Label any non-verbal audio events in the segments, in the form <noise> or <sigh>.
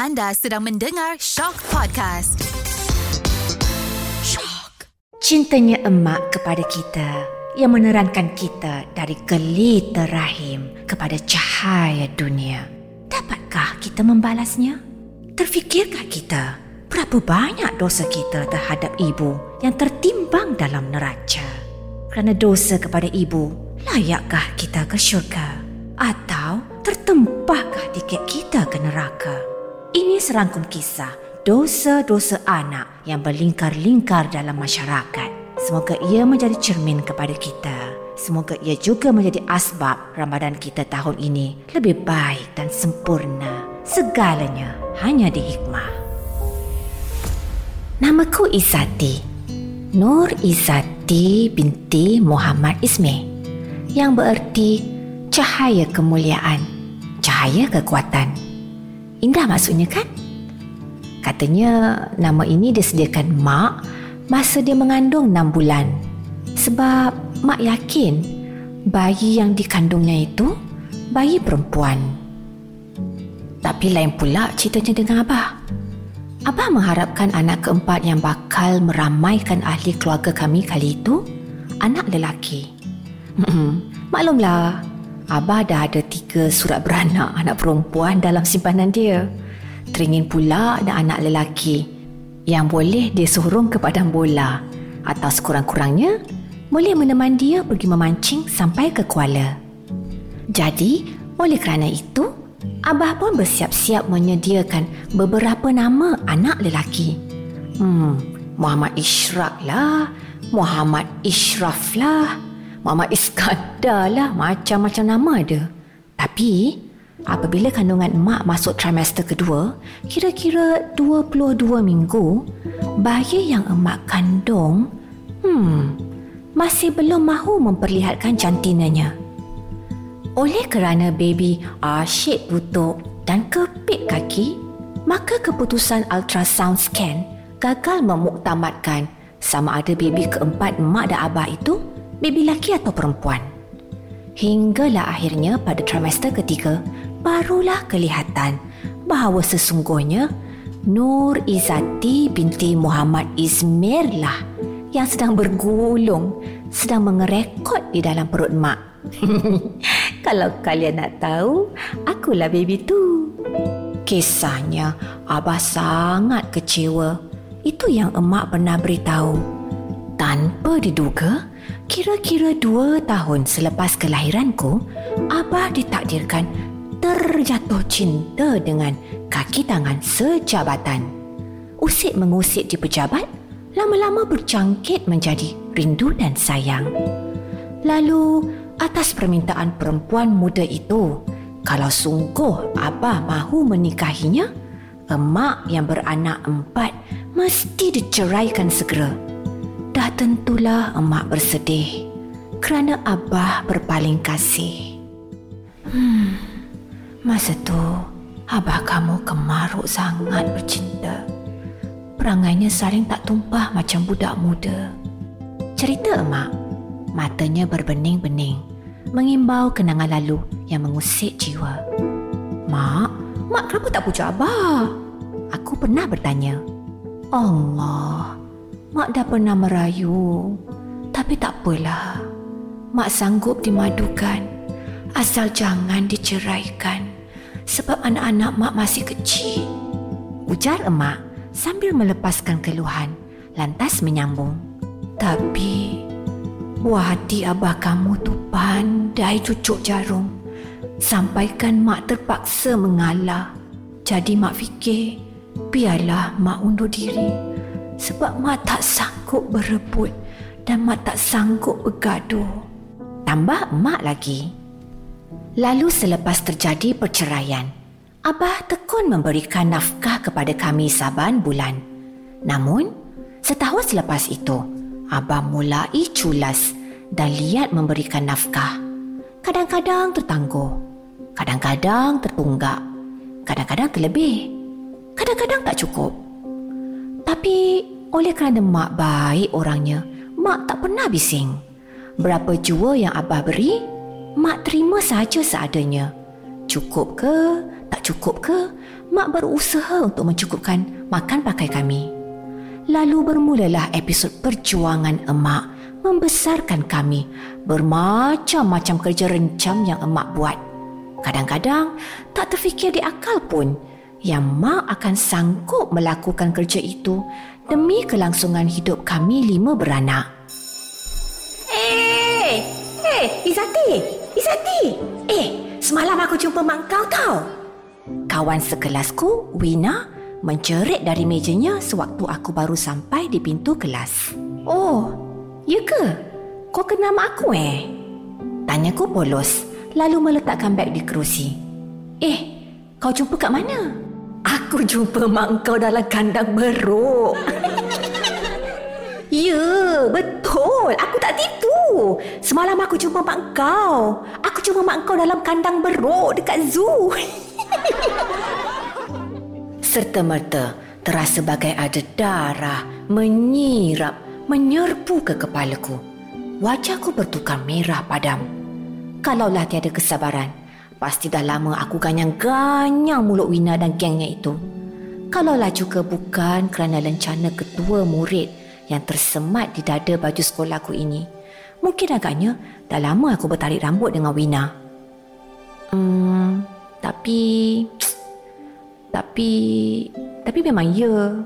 Anda sedang mendengar Shock Podcast. Shock. Cintanya emak kepada kita yang menerangkan kita dari gelita rahim kepada cahaya dunia. Dapatkah kita membalasnya? Terfikirkah kita berapa banyak dosa kita terhadap ibu yang tertimbang dalam neraca? Kerana dosa kepada ibu, layakkah kita ke syurga? Atau tertempahkah tiket kita ke neraka? Ini serangkum kisah dosa-dosa anak yang berlingkar-lingkar dalam masyarakat. Semoga ia menjadi cermin kepada kita. Semoga ia juga menjadi asbab Ramadan kita tahun ini lebih baik dan sempurna. Segalanya hanya di hikmah. Namaku Izati. Nur Izati binti Muhammad Ismi. Yang bererti cahaya kemuliaan, cahaya kekuatan. Indah maksudnya kan? Katanya nama ini disediakan mak masa dia mengandung 6 bulan. Sebab mak yakin bayi yang dikandungnya itu bayi perempuan. Tapi lain pula ceritanya dengan Abah. Abah mengharapkan anak keempat yang bakal meramaikan ahli keluarga kami kali itu anak lelaki. Maklumlah, Abah dah ada tiga surat beranak anak perempuan dalam simpanan dia. Teringin pula ada anak lelaki yang boleh dia sorong ke padang bola atau sekurang-kurangnya boleh menemani dia pergi memancing sampai ke Kuala. Jadi, oleh kerana itu, Abah pun bersiap-siap menyediakan beberapa nama anak lelaki. Hmm, Muhammad Ishraq lah, Muhammad Ishraf lah, Muhammad Iskandar lah macam-macam nama ada. Tapi apabila kandungan mak masuk trimester kedua, kira-kira 22 minggu, bayi yang emak kandung, hmm, masih belum mahu memperlihatkan jantinanya. Oleh kerana baby asyik butuh dan kepik kaki, maka keputusan ultrasound scan gagal memuktamadkan sama ada baby keempat mak dan abah itu baby laki atau perempuan. Hinggalah akhirnya pada trimester ketiga, barulah kelihatan bahawa sesungguhnya Nur Izati binti Muhammad Ismail lah yang sedang bergulung, sedang mengerekod di dalam perut mak. <laughs> Kalau kalian nak tahu, akulah baby tu. Kisahnya, Abah sangat kecewa. Itu yang emak pernah beritahu. Tanpa diduga, Kira-kira dua tahun selepas kelahiranku, Abah ditakdirkan terjatuh cinta dengan kaki tangan sejabatan. Usik mengusik di pejabat, lama-lama berjangkit menjadi rindu dan sayang. Lalu, atas permintaan perempuan muda itu, kalau sungguh Abah mahu menikahinya, emak yang beranak empat mesti diceraikan segera. Tentulah emak bersedih kerana abah berpaling kasih. Hmm, masa tu abah kamu kemaruk sangat bercinta. Perangainya saling tak tumpah macam budak muda. Cerita emak, matanya berbening-bening, mengimbau kenangan lalu yang mengusik jiwa. Mak, mak kenapa tak pujuk abah? Aku pernah bertanya. Allah, Mak dah pernah merayu. Tapi tak apalah. Mak sanggup dimadukan. Asal jangan diceraikan. Sebab anak-anak mak masih kecil. Ujar emak sambil melepaskan keluhan. Lantas menyambung. Tapi buah hati abah kamu tu pandai cucuk jarum. Sampaikan mak terpaksa mengalah. Jadi mak fikir biarlah mak undur diri sebab mak tak sanggup berebut dan mak tak sanggup bergaduh. Tambah mak lagi. Lalu selepas terjadi perceraian, Abah tekun memberikan nafkah kepada kami saban bulan. Namun, setahun selepas itu, Abah mulai culas dan liat memberikan nafkah. Kadang-kadang tertangguh, kadang-kadang tertunggak, kadang-kadang terlebih, kadang-kadang tak cukup. Tapi oleh kerana mak baik orangnya, mak tak pernah bising. Berapa jua yang abah beri, mak terima saja seadanya. Cukup ke Tak cukup ke? Mak berusaha untuk mencukupkan makan pakai kami. Lalu bermulalah episod perjuangan emak membesarkan kami bermacam-macam kerja rencam yang emak buat. Kadang-kadang tak terfikir di akal pun yang mak akan sanggup melakukan kerja itu demi kelangsungan hidup kami lima beranak. Eh, eh, Izati, Izati. Eh, semalam aku jumpa mak kau tau. Kawan sekelasku, Wina, menjerit dari mejanya sewaktu aku baru sampai di pintu kelas. Oh, ya ke? Kau kenal mak aku eh? Tanyaku polos, lalu meletakkan beg di kerusi. Eh, kau jumpa kat mana? Aku jumpa mak kau dalam kandang beruk. ya, betul. Aku tak tipu. Semalam aku jumpa mak kau. Aku jumpa mak kau dalam kandang beruk dekat zoo. Serta merta terasa bagai ada darah menyirap, menyerbu ke kepalaku. Wajahku bertukar merah padam. Kalaulah tiada kesabaran, pasti dah lama aku ganyang-ganyang mulut Wina dan gengnya itu. Kalaulah juga bukan kerana lencana ketua murid yang tersemat di dada baju sekolahku ini, mungkin agaknya dah lama aku bertarik rambut dengan Wina. Hmm, tapi tapi tapi memang ya.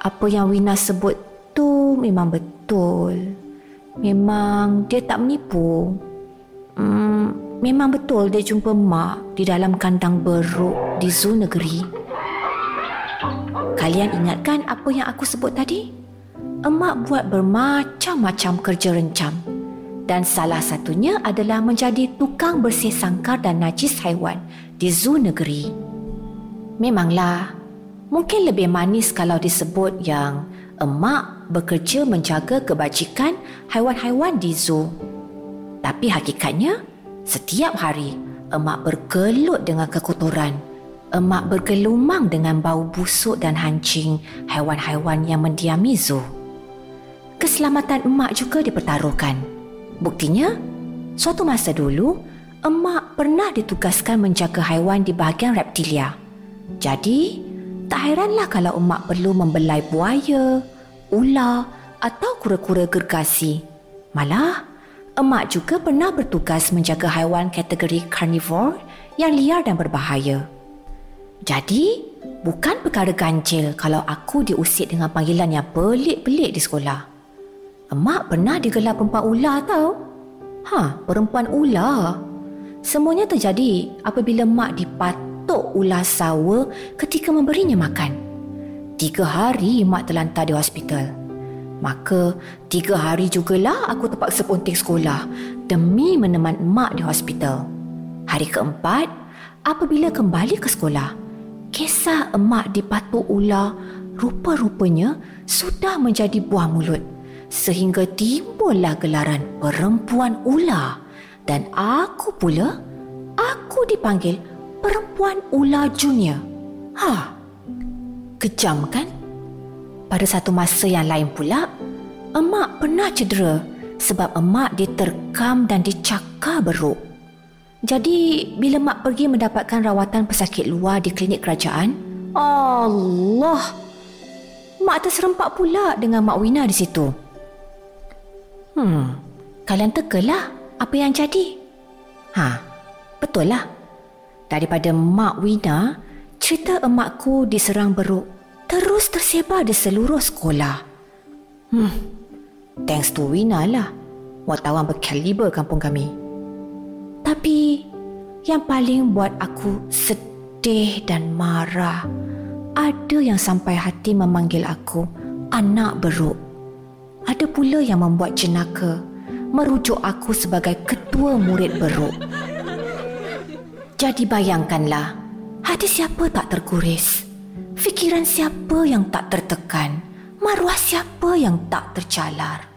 Apa yang Wina sebut tu memang betul. Memang dia tak menipu. Hmm, memang betul dia jumpa mak di dalam kandang beruk di zoo negeri. Kalian ingatkan apa yang aku sebut tadi? Emak buat bermacam-macam kerja rencam. Dan salah satunya adalah menjadi tukang bersih sangkar dan najis haiwan di zoo negeri. Memanglah, mungkin lebih manis kalau disebut yang emak bekerja menjaga kebajikan haiwan-haiwan di zoo. Tapi hakikatnya, setiap hari emak bergelut dengan kekotoran. Emak bergelumang dengan bau busuk dan hancing haiwan-haiwan yang mendiami zoo. Keselamatan emak juga dipertaruhkan. Buktinya, suatu masa dulu, emak pernah ditugaskan menjaga haiwan di bahagian reptilia. Jadi, tak heranlah kalau emak perlu membelai buaya, ular atau kura-kura gergasi. Malah, emak juga pernah bertugas menjaga haiwan kategori carnivore yang liar dan berbahaya. Jadi, bukan perkara ganjil kalau aku diusik dengan panggilan yang pelik-pelik di sekolah. Emak pernah digelar perempuan ular tau. Ha, perempuan ular. Semuanya terjadi apabila mak dipatuk ular sawa ketika memberinya makan. Tiga hari mak terlantar di hospital. Maka tiga hari jugalah aku terpaksa ponting sekolah demi meneman mak di hospital. Hari keempat, apabila kembali ke sekolah, kisah emak dipatuk ular rupa-rupanya sudah menjadi buah mulut sehingga timbullah gelaran perempuan ular dan aku pula aku dipanggil perempuan ular junior. Ha. Kejam kan? Pada satu masa yang lain pula, emak pernah cedera sebab emak diterkam dan dicakar beruk. Jadi, bila mak pergi mendapatkan rawatan pesakit luar di klinik kerajaan, Allah! Mak terserempak pula dengan Mak Wina di situ. Hmm, kalian tegalah apa yang jadi. Ha, betul lah. Daripada Mak Wina, cerita emakku diserang beruk terus tersebar di seluruh sekolah. Hmm, thanks to Wina lah, wartawan berkaliber kampung kami. Tapi, yang paling buat aku sedih dan marah, ada yang sampai hati memanggil aku anak beruk. Ada pula yang membuat jenaka merujuk aku sebagai ketua murid beruk. Jadi bayangkanlah, hati siapa tak terkuris? Fikiran siapa yang tak tertekan? Maruah siapa yang tak tercalar?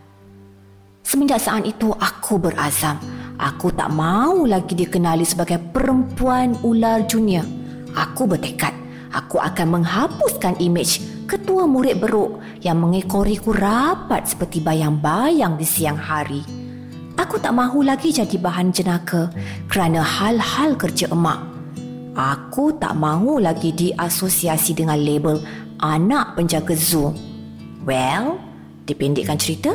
Semenjak saat itu aku berazam. Aku tak mahu lagi dikenali sebagai perempuan ular junior. Aku bertekad aku akan menghapuskan imej ketua murid beruk yang mengekoriku rapat seperti bayang-bayang di siang hari. Aku tak mahu lagi jadi bahan jenaka kerana hal-hal kerja emak. Aku tak mahu lagi diasosiasi dengan label anak penjaga zoo. Well, dipendekkan cerita,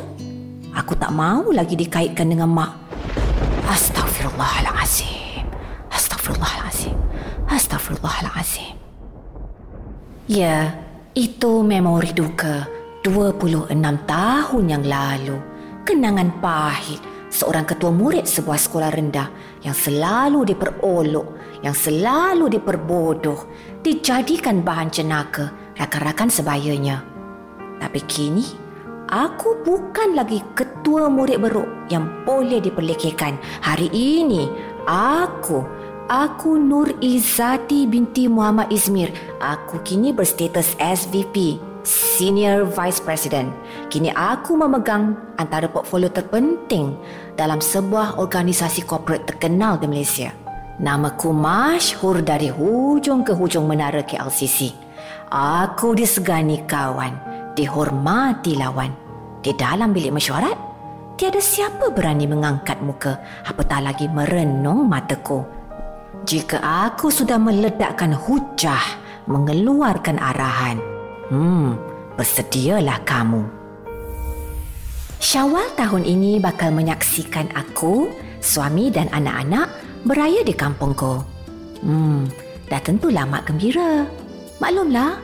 aku tak mahu lagi dikaitkan dengan mak. Astaghfirullahalazim. Astaghfirullahalazim. Astaghfirullahalazim. Ya, itu memori duka 26 tahun yang lalu. Kenangan pahit seorang ketua murid sebuah sekolah rendah yang selalu diperolok, yang selalu diperbodoh, dijadikan bahan cenaka rakan-rakan sebayanya. Tapi kini, aku bukan lagi ketua murid beruk yang boleh diperlekehkan. Hari ini, aku Aku Nur Izzati binti Muhammad Izmir. Aku kini berstatus SVP, Senior Vice President. Kini aku memegang antara portfolio terpenting dalam sebuah organisasi korporat terkenal di Malaysia. Namaku masyhur dari hujung ke hujung menara KLCC. Aku disegani kawan, dihormati lawan. Di dalam bilik mesyuarat, tiada siapa berani mengangkat muka apatah lagi merenung mataku. Jika aku sudah meledakkan hujah, mengeluarkan arahan, hmm, bersedialah kamu. Syawal tahun ini bakal menyaksikan aku, suami dan anak-anak beraya di kampungku. Hmm, dah tentulah mak gembira. Maklumlah,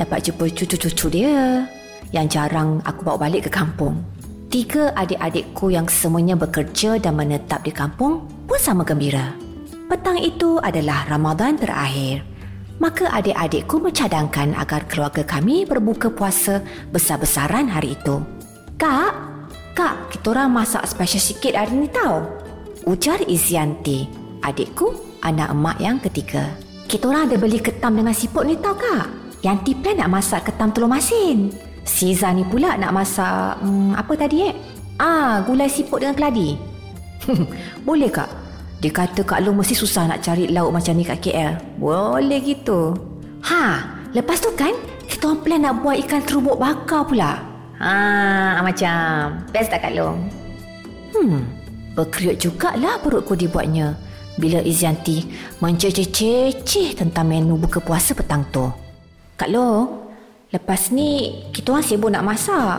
dapat jumpa cucu-cucu dia yang jarang aku bawa balik ke kampung. Tiga adik-adikku yang semuanya bekerja dan menetap di kampung pun sama gembira. Petang itu adalah Ramadan terakhir. Maka adik-adikku mencadangkan agar keluarga kami berbuka puasa besar-besaran hari itu. Kak, kak, kita orang masak special sikit hari ni tau. Ujar Izianti, adikku, anak emak yang ketiga. Kita orang ada beli ketam dengan siput ni tau kak. Yanti plan nak masak ketam telur masin. Si Zani pula nak masak, hmm, apa tadi eh? Ah, gulai siput dengan keladi. <laughs> Boleh kak? Dia kata Kak Long mesti susah nak cari lauk macam ni kat KL. Boleh gitu. Ha, lepas tu kan kita orang plan nak buat ikan terubuk bakar pula. Ha, macam. Best tak Kak Long? Hmm, berkeriut jugalah perutku dibuatnya bila Izianti menceceh-ceceh tentang menu buka puasa petang tu. Kak Long, lepas ni kita orang sibuk nak masak.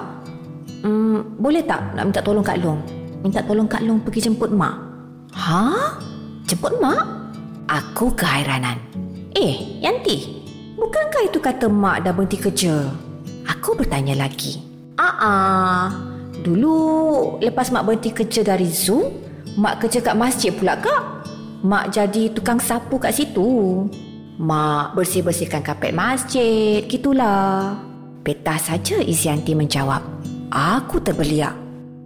Hmm, boleh tak nak minta tolong Kak Long? Minta tolong Kak Long pergi jemput mak. Ha? Jemput mak? Aku keheranan. Eh, Yanti, bukankah itu kata mak dah berhenti kerja? Aku bertanya lagi. Ah, dulu lepas mak berhenti kerja dari Zoom, mak kerja kat masjid pula kak. Mak jadi tukang sapu kat situ. Mak bersih-bersihkan kapet masjid, gitulah. Petah saja Izianti menjawab. Aku terbeliak.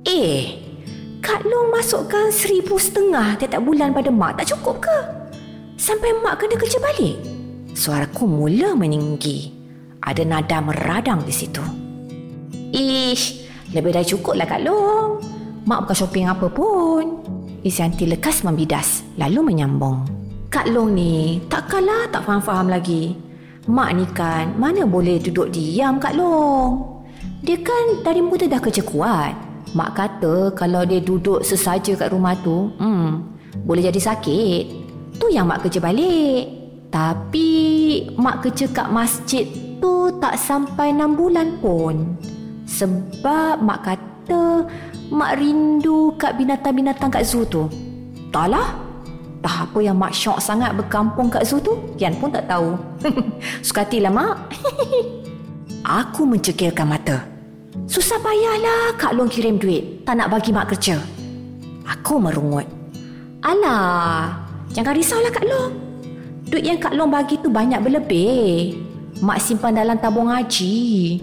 Eh, Kak Long masukkan seribu setengah tiap-tiap bulan pada mak tak cukup ke? Sampai mak kena kerja balik? Suaraku mula meninggi. Ada nada meradang di situ. Ish, lebih dah cukup lah Kak Long. Mak bukan shopping apa pun. Isyanti lekas membidas lalu menyambung. Kak Long ni takkanlah tak faham-faham lagi. Mak ni kan mana boleh duduk diam Kak Long. Dia kan dari muda dah kerja kuat. Mak kata kalau dia duduk sesaja kat rumah tu, hmm, boleh jadi sakit. Tu yang mak kerja balik. Tapi mak kerja kat masjid tu tak sampai enam bulan pun. Sebab mak kata mak rindu kat binatang-binatang kat zoo tu. Taklah. Tak apa yang mak syok sangat berkampung kat zoo tu, Yan pun tak tahu. <laughs> Sukatilah mak. <laughs> Aku mencekilkan mata. Susah payahlah Kak Long kirim duit. Tak nak bagi mak kerja. Aku merungut. Alah, jangan risaulah Kak Long. Duit yang Kak Long bagi tu banyak berlebih. Mak simpan dalam tabung haji.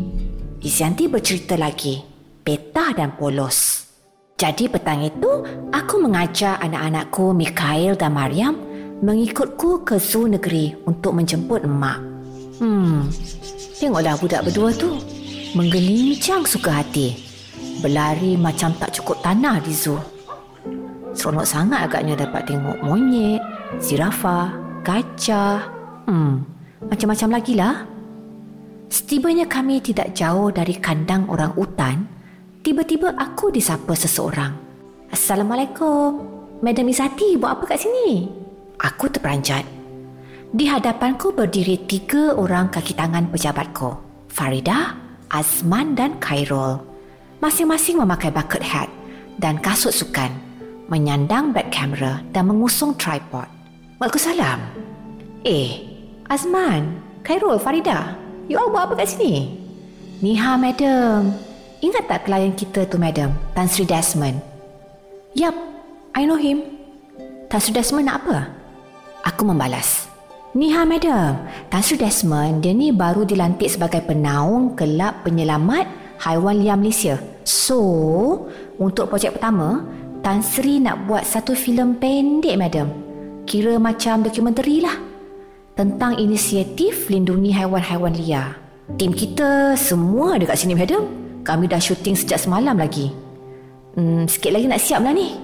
Izianti bercerita lagi. Petah dan polos. Jadi petang itu, aku mengajar anak-anakku Mikhail dan Mariam mengikutku ke zoo negeri untuk menjemput emak. Hmm, tengoklah budak berdua tu menggelincang suka hati. Berlari macam tak cukup tanah di zoo. Seronok sangat agaknya dapat tengok monyet, zirafah, gajah. Hmm, macam-macam lagi lah. Setibanya kami tidak jauh dari kandang orang utan, tiba-tiba aku disapa seseorang. Assalamualaikum. Madam Isati buat apa kat sini? Aku terperanjat. Di hadapanku berdiri tiga orang kaki tangan pejabatku. Farida, Azman dan Khairul. Masing-masing memakai bucket hat dan kasut sukan, menyandang back camera dan mengusung tripod. Waalaikumsalam. Eh, Azman, Khairul, Farida, you all buat apa kat sini? Niha, madam. Ingat tak klien kita tu, madam? Tan Sri Desmond. Yap, I know him. Tan Sri Desmond nak apa? Aku membalas. Niha madam, Tan Sri Desmond dia ni baru dilantik sebagai penaung kelab penyelamat haiwan liar Malaysia. So, untuk projek pertama, Tan Sri nak buat satu filem pendek madam. Kira macam dokumentari lah. Tentang inisiatif lindungi haiwan-haiwan liar. Tim kita semua dekat sini madam. Kami dah syuting sejak semalam lagi. Hmm, sikit lagi nak siap lah ni.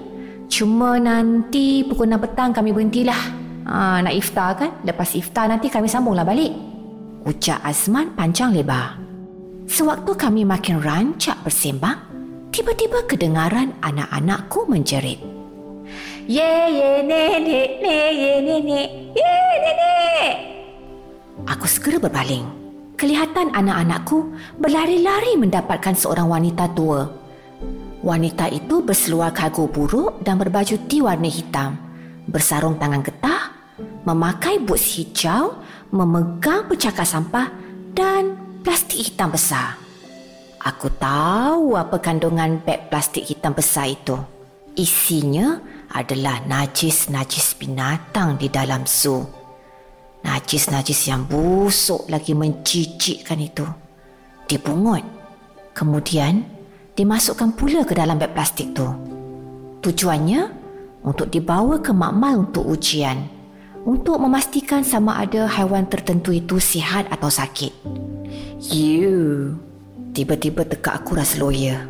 Cuma nanti pukul 6 petang kami berhentilah. Ha, nak iftar kan? Lepas iftar nanti kami sambunglah balik. Ucap Azman panjang lebar. Sewaktu kami makin rancak bersembang, tiba-tiba kedengaran anak-anakku menjerit. Ye ye nenek, ne ye nenek, ye nenek. Aku segera berbaling. Kelihatan anak-anakku berlari-lari mendapatkan seorang wanita tua. Wanita itu berseluar kargo buruk dan berbaju ti warna hitam. Bersarung tangan getah memakai boots hijau, memegang pencakar sampah dan plastik hitam besar. Aku tahu apa kandungan beg plastik hitam besar itu. Isinya adalah najis-najis binatang di dalam zoo. Najis-najis yang busuk lagi mencicikkan itu. Dibungut. Kemudian, dimasukkan pula ke dalam beg plastik itu. Tujuannya untuk dibawa ke makmal untuk ujian untuk memastikan sama ada haiwan tertentu itu sihat atau sakit. You, tiba-tiba tekak aku rasa lawyer.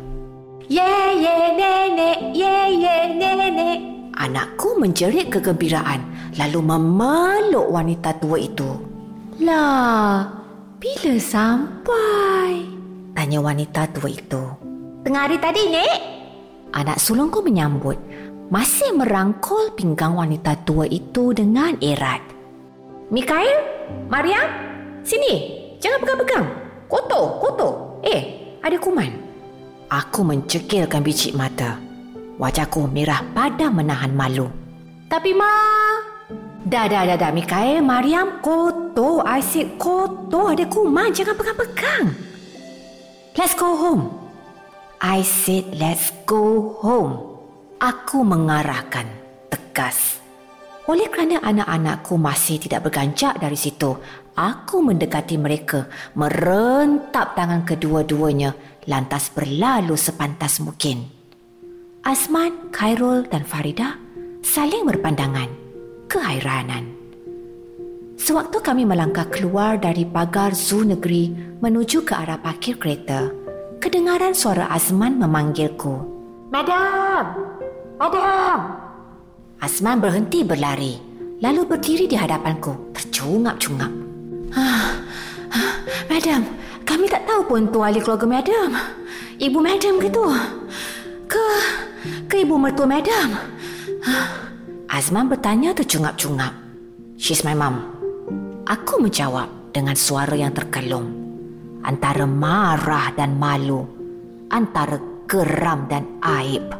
Ye ye nenek, ye ye nenek. Anakku menjerit kegembiraan lalu memeluk wanita tua itu. Lah, bila sampai? Tanya wanita tua itu. Tengah hari tadi, Nek. Anak sulungku menyambut masih merangkul pinggang wanita tua itu dengan erat. Mikael, Mariam, sini. Jangan pegang-pegang. Kotor, kotor. Eh, ada kuman. Aku mencekilkan biji mata. Wajahku merah pada menahan malu. Tapi ma... Dah, dah, dah, dah. Mikael, Mariam, kotor. Said kotor. Ada kuman. Jangan pegang-pegang. Let's go home. I said let's go home. Aku mengarahkan tegas. Oleh kerana anak-anakku masih tidak berganjak dari situ, aku mendekati mereka, merentap tangan kedua-duanya lantas berlalu sepantas mungkin. Azman, Khairul dan Farida saling berpandangan, keheranan. Sewaktu kami melangkah keluar dari pagar zoo negeri menuju ke arah parkir kereta, kedengaran suara Azman memanggilku. Madam! Adam! Asman berhenti berlari, lalu berdiri di hadapanku, tercungap-cungap. Ah, ah, Madam, kami tak tahu pun tu ahli keluarga Madam. Ibu Madam ke tu? Ke, ke ibu mertua Madam? Ah, Azman bertanya tercungap-cungap. She's my mom. Aku menjawab dengan suara yang terkelung. Antara marah dan malu. Antara geram dan aib.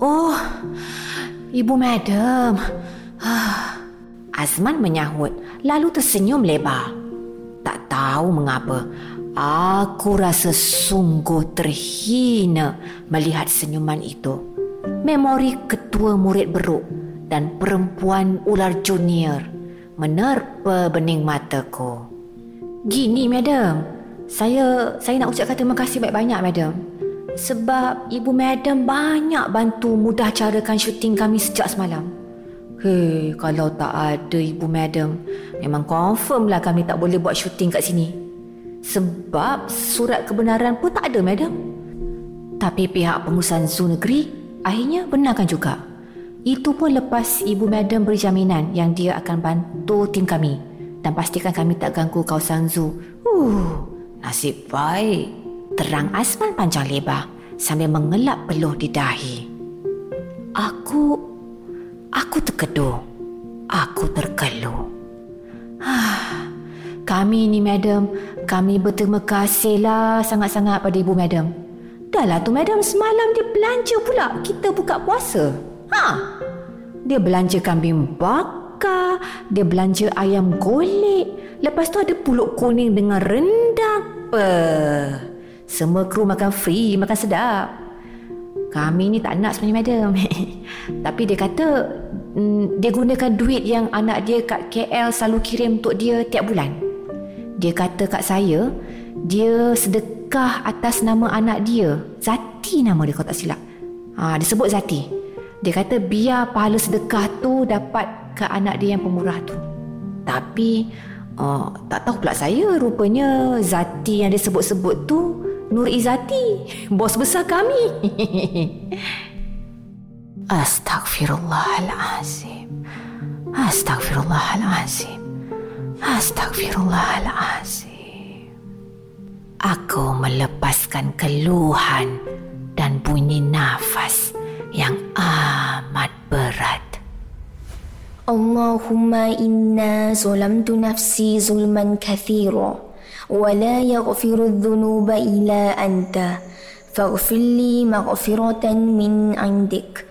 Oh, Ibu Madam. <sighs> Azman menyahut lalu tersenyum lebar. Tak tahu mengapa, aku rasa sungguh terhina melihat senyuman itu. Memori ketua murid beruk dan perempuan ular junior menerpa bening mataku. Gini, Madam. Saya saya nak ucapkan terima kasih banyak-banyak, Madam. Sebab Ibu Madam banyak bantu mudah carakan syuting kami sejak semalam. Hei, kalau tak ada Ibu Madam, memang confirm lah kami tak boleh buat syuting kat sini. Sebab surat kebenaran pun tak ada, Madam. Tapi pihak pengurusan zoo negeri akhirnya benarkan juga. Itu pun lepas Ibu Madam beri jaminan yang dia akan bantu tim kami dan pastikan kami tak ganggu kawasan zoo. Uh, nasib baik terang Asman panjang lebar sambil mengelap peluh di dahi. Aku, aku terkedu. Aku terkeluh. Kami ni madam, kami berterima kasihlah sangat-sangat pada ibu madam. Dah lah tu madam semalam dia belanja pula kita buka puasa. Ha? Dia belanja kambing bakar, dia belanja ayam golek. Lepas tu ada pulut kuning dengan rendang. Uh, semua kru makan free, makan sedap. Kami ni tak nak sebenarnya madam. <laughs> Tapi dia kata mm, dia gunakan duit yang anak dia kat KL selalu kirim untuk dia tiap bulan. Dia kata kat saya Dia sedekah atas nama anak dia. Zati nama dia kalau tak silap. Ha, Dia sebut Zati. Dia kata biar pahala sedekah tu Dapat ke anak dia yang pemurah tu. Tapi uh, Tak tahu pula saya Rupanya Zati yang dia sebut-sebut tu Nur Izati <laughs> Bos besar kami. <laughs> Astaghfirullahalazim. Astaghfirullahalazim. Astagfirullahalazim. Aku melepaskan keluhan dan bunyi nafas yang amat berat. Allahumma inna zulamtu nafsi zulman kathira wa la yaghfiru dhunuba ila anta faghfir li maghfiratan min indik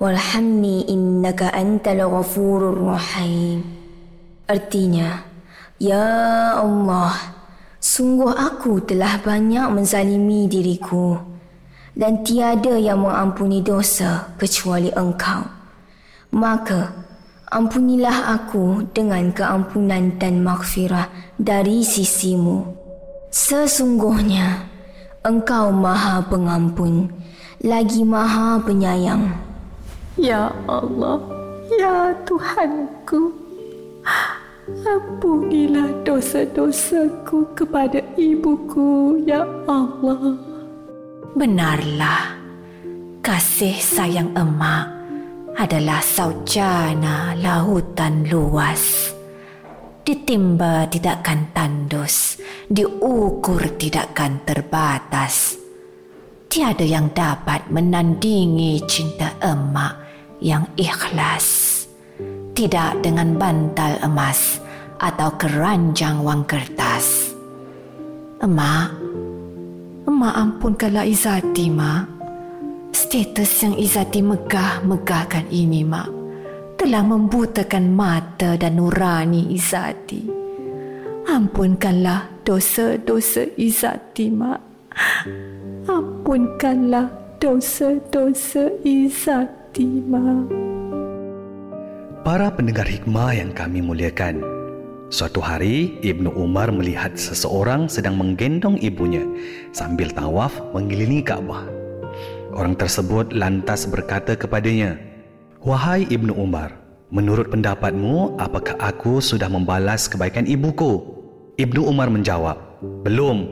warhamni innaka antal ghafurur rahim. Artinya, Ya Allah, sungguh aku telah banyak menzalimi diriku dan tiada yang mengampuni dosa kecuali engkau. Maka, ampunilah aku dengan keampunan dan maghfirah dari sisimu. Sesungguhnya, engkau maha pengampun, lagi maha penyayang. Ya Allah, Ya Tuhanku. Ampunilah dosa-dosaku kepada ibuku, Ya Allah. Benarlah, kasih sayang emak adalah saujana lautan luas. Ditimba tidakkan tandus, diukur tidakkan terbatas. Tiada yang dapat menandingi cinta emak yang ikhlas tidak dengan bantal emas atau keranjang wang kertas. Emak, emak ampunkanlah Izati, mak. Status yang Izati megah-megahkan ini, mak, telah membutakan mata dan nurani Izati. Ampunkanlah dosa-dosa Izati, mak. Ampunkanlah dosa-dosa Izati, mak. Para pendengar hikmah yang kami muliakan, suatu hari Ibnu Umar melihat seseorang sedang menggendong ibunya sambil tawaf mengelilingi Kaabah. Orang tersebut lantas berkata kepadanya, "Wahai Ibnu Umar, menurut pendapatmu apakah aku sudah membalas kebaikan ibuku?" Ibnu Umar menjawab, "Belum,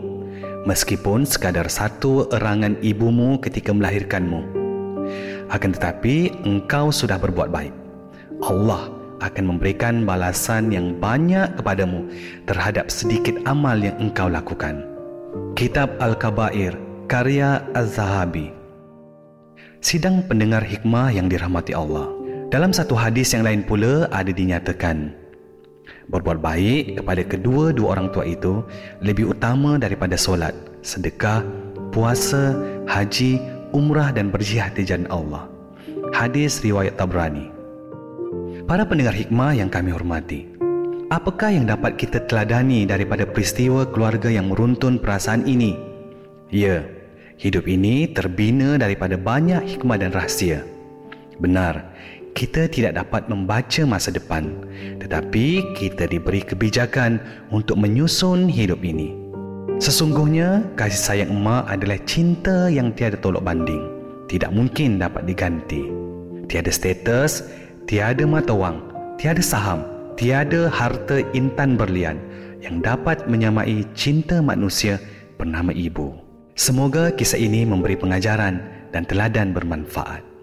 meskipun sekadar satu erangan ibumu ketika melahirkanmu. Akan tetapi engkau sudah berbuat baik." Allah akan memberikan balasan yang banyak kepadamu terhadap sedikit amal yang engkau lakukan. Kitab Al-Kabair karya Az-Zahabi. Sidang pendengar hikmah yang dirahmati Allah. Dalam satu hadis yang lain pula ada dinyatakan berbuat baik kepada kedua-dua orang tua itu lebih utama daripada solat, sedekah, puasa, haji, umrah dan berjihad di jalan Allah. Hadis riwayat Tabrani. Para pendengar hikmah yang kami hormati, apakah yang dapat kita teladani daripada peristiwa keluarga yang meruntun perasaan ini? Ya, hidup ini terbina daripada banyak hikmah dan rahsia. Benar, kita tidak dapat membaca masa depan, tetapi kita diberi kebijakan untuk menyusun hidup ini. Sesungguhnya, kasih sayang emak adalah cinta yang tiada tolok banding. Tidak mungkin dapat diganti. Tiada status, tiada mata wang, tiada saham, tiada harta intan berlian yang dapat menyamai cinta manusia bernama ibu. Semoga kisah ini memberi pengajaran dan teladan bermanfaat.